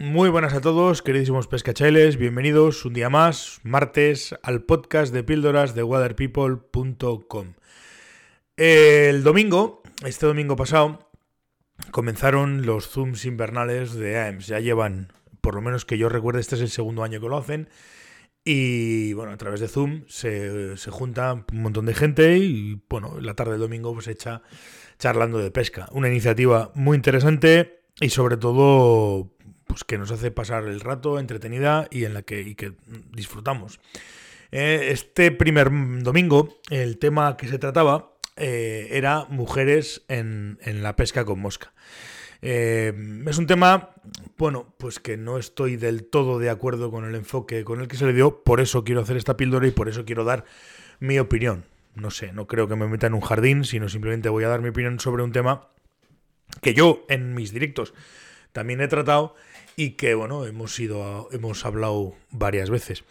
Muy buenas a todos, queridísimos pescachailes, bienvenidos un día más, martes, al podcast de píldoras de waterpeople.com. El domingo, este domingo pasado, comenzaron los Zooms invernales de AEMS. Ya llevan, por lo menos que yo recuerde, este es el segundo año que lo hacen. Y bueno, a través de Zoom se, se junta un montón de gente y bueno, la tarde del domingo pues se echa charlando de pesca. Una iniciativa muy interesante y sobre todo pues que nos hace pasar el rato entretenida y en la que, que disfrutamos. Eh, este primer domingo, el tema que se trataba eh, era mujeres en, la pesca con mosca. Eh, es un tema, bueno, pues que no estoy del todo de acuerdo con el enfoque con el que se le dio, por eso quiero hacer esta píldora y por eso quiero dar mi opinión. No sé, no creo que me meta en un jardín, sino simplemente voy a dar mi opinión sobre un tema que yo en mis directos también he tratado y que, bueno, hemos, ido hemos hablado varias veces.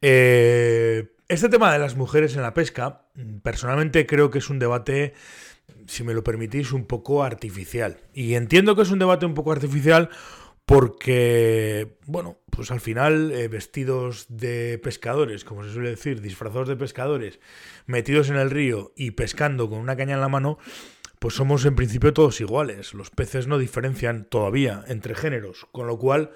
Eh, este tema de las mujeres en la pesca, personalmente creo que es un debate, si me lo permitís, un poco artificial. Y entiendo que es un debate un poco artificial porque, bueno, pues al final eh, vestidos de pescadores, como se suele decir, disfrazados de pescadores, metidos en el río y pescando con una caña en la mano, pues somos en principio todos iguales. Los peces no diferencian todavía entre géneros, con lo cual,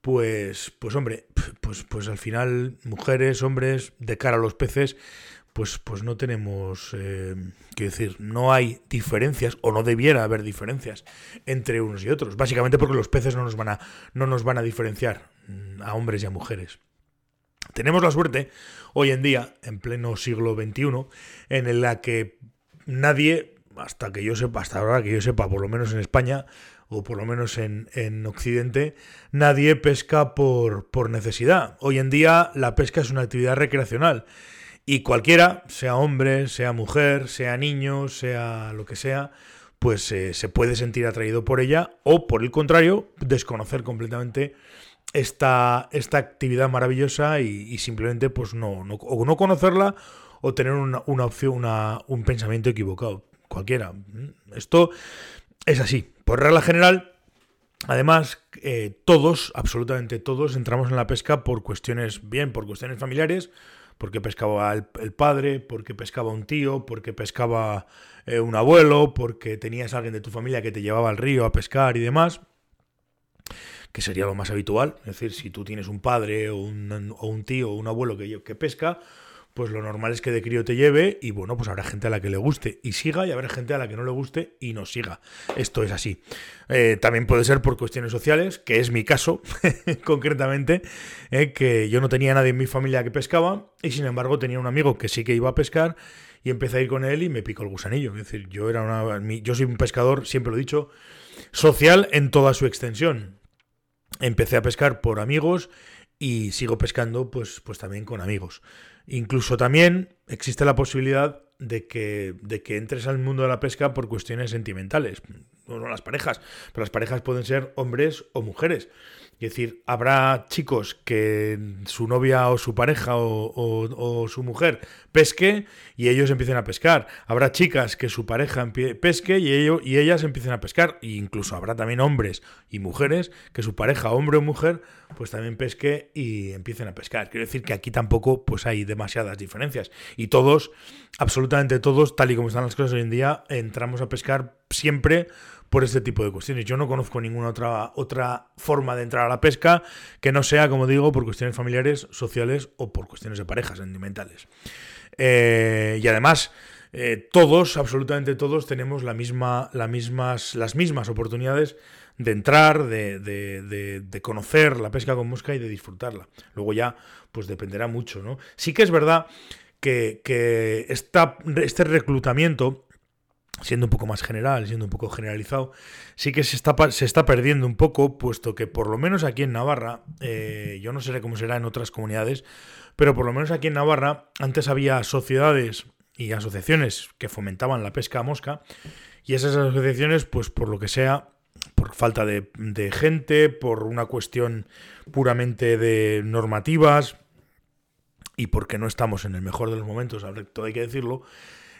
pues, pues hombre, pues, pues al final mujeres, hombres, de cara a los peces, pues, pues no tenemos, eh, quiero decir, no hay diferencias o no debiera haber diferencias entre unos y otros, básicamente porque los peces no nos van a, no nos van a diferenciar mm, a hombres y a mujeres. Tenemos la suerte hoy en día, en pleno siglo XXI, en la que nadie hasta que yo sepa, hasta ahora que yo sepa, por lo menos en España, o por lo menos en, en Occidente, nadie pesca por, por, necesidad. Hoy en día la pesca es una actividad recreacional y cualquiera, sea hombre, sea mujer, sea niño, sea lo que sea, pues eh, se puede sentir atraído por ella o por el contrario, desconocer completamente esta, esta actividad maravillosa y, simplemente pues no, no, o no conocerla o tener una, una opción, una, un pensamiento equivocado cualquiera. Esto es así. Por regla general, además, eh, todos, absolutamente todos, entramos en la pesca por cuestiones, bien, por cuestiones familiares, porque pescaba el, padre, porque pescaba un tío, porque pescaba eh, un abuelo, porque tenías a alguien de tu familia que te llevaba al río a pescar y demás que sería lo más habitual. Es decir, si tú tienes un padre o un, o un tío o un abuelo que, que pesca, pues lo normal es que de crío te lleve y bueno, pues habrá gente a la que le guste y siga y habrá gente a la que no le guste y no siga. Esto es así. Eh, también puede ser por cuestiones sociales, que es mi caso concretamente, eh, que yo no tenía nadie en mi familia que pescaba y sin embargo tenía un amigo que sí que iba a pescar y empecé a ir con él y me picó el gusanillo. Es decir, yo, era una, yo soy un pescador, siempre lo he dicho, social en toda su extensión. Empecé a pescar por amigos y sigo pescando pues, pues también con amigos. Incluso también existe la posibilidad de que, de que entres al mundo de la pesca por cuestiones sentimentales. No, las parejas, pero las parejas pueden ser hombres o mujeres. Es decir, habrá chicos que su novia o su pareja o, su mujer pesque y ellos empiecen a pescar. Habrá chicas que su pareja pesque y, ellos, y ellas empiecen a pescar. E incluso habrá también hombres y mujeres que su pareja, hombre o mujer, pues también pesque y empiecen a pescar. Quiero decir que aquí tampoco pues hay demasiadas diferencias. Y todos, absolutamente todos, tal y como están las cosas hoy en día, entramos a pescar siempre por este tipo de cuestiones. Yo no conozco ninguna otra, otra forma de entrar a la pesca que no sea, como digo, por cuestiones familiares, sociales o por cuestiones de parejas sentimentales. Eh, y además, eh, todos, absolutamente todos, tenemos la misma, la mismas, las mismas oportunidades de entrar, de, de, conocer la pesca con mosca y de disfrutarla. Luego ya, pues dependerá mucho, ¿no? Sí que es verdad que, que este reclutamiento siendo un poco más general, siendo un poco generalizado, sí que se está, se está perdiendo un poco, puesto que por lo menos aquí en Navarra, eh, yo no sé cómo será en otras comunidades, pero por lo menos aquí en Navarra antes había sociedades y asociaciones que fomentaban la pesca a mosca, y esas asociaciones, pues por lo que sea, por falta de, de gente, por una cuestión puramente de normativas, y porque no estamos en el mejor de los momentos, todo hay que decirlo,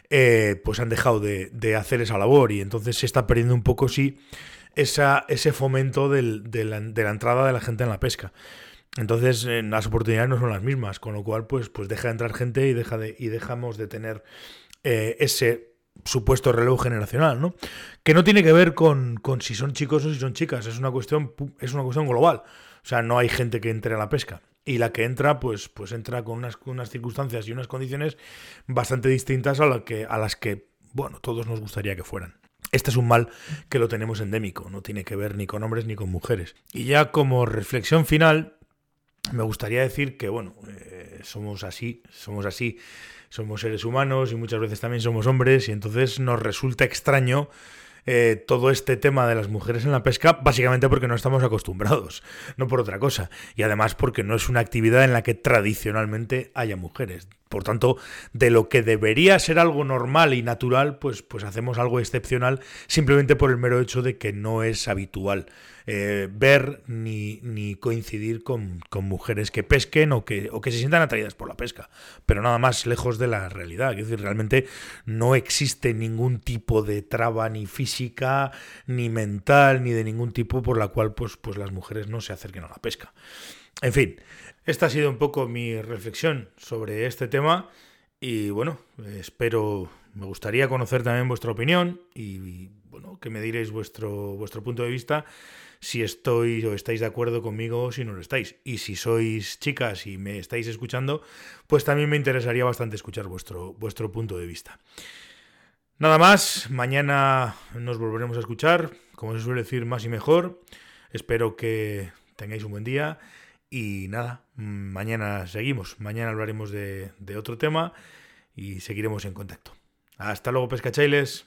eh, pues han dejado de, hacer esa labor y entonces se está perdiendo un poco, sí, esa, ese fomento de, la, entrada de la gente en la pesca. Entonces, las oportunidades no son las mismas, con lo cual, pues, pues deja de entrar gente y, deja de, y dejamos de tener eh, ese supuesto relevo generacional, ¿no? Que no tiene que ver con, con, si son chicos o si son chicas, es una cuestión, es una cuestión global. O sea, no hay gente que entre a la pesca. Y la que entra, pues, pues entra con unas, unas circunstancias y unas condiciones bastante distintas a, la que, a las que, bueno, todos nos gustaría que fueran. Este es un mal que lo tenemos endémico, no tiene que ver ni con hombres ni con mujeres. Y ya como reflexión final, me gustaría decir que, bueno, eh, somos así, somos así somos seres humanos y muchas veces también somos hombres y entonces nos resulta extraño eh, todo este tema de las mujeres en la pesca, básicamente porque no estamos acostumbrados, no por otra cosa. Y además porque no es una actividad en la que tradicionalmente haya mujeres. Por tanto, de lo que debería ser algo normal y natural, pues, pues hacemos algo excepcional simplemente por el mero hecho de que no es habitual eh, ver ni, ni coincidir con, mujeres que pesquen o que, o que se sientan atraídas por la pesca. Pero nada más lejos de la realidad. Es decir, realmente no existe ningún tipo de traba ni física, ni mental, ni de ningún tipo por la cual pues, pues las mujeres no se acerquen a la pesca. En fin, esta ha sido un poco mi reflexión sobre este tema y bueno, espero, me gustaría conocer también vuestra opinión y, bueno, que me diréis vuestro, vuestro punto de vista si estoy o estáis de acuerdo conmigo o si no lo estáis. Y si sois chicas y me estáis escuchando, pues también me interesaría bastante escuchar vuestro, vuestro punto de vista. Nada más, mañana nos volveremos a escuchar, como se suele decir, más y mejor. Espero que tengáis un buen día y nada, mañana seguimos, mañana hablaremos de, otro tema y seguiremos en contacto. Hasta luego, pescachailes.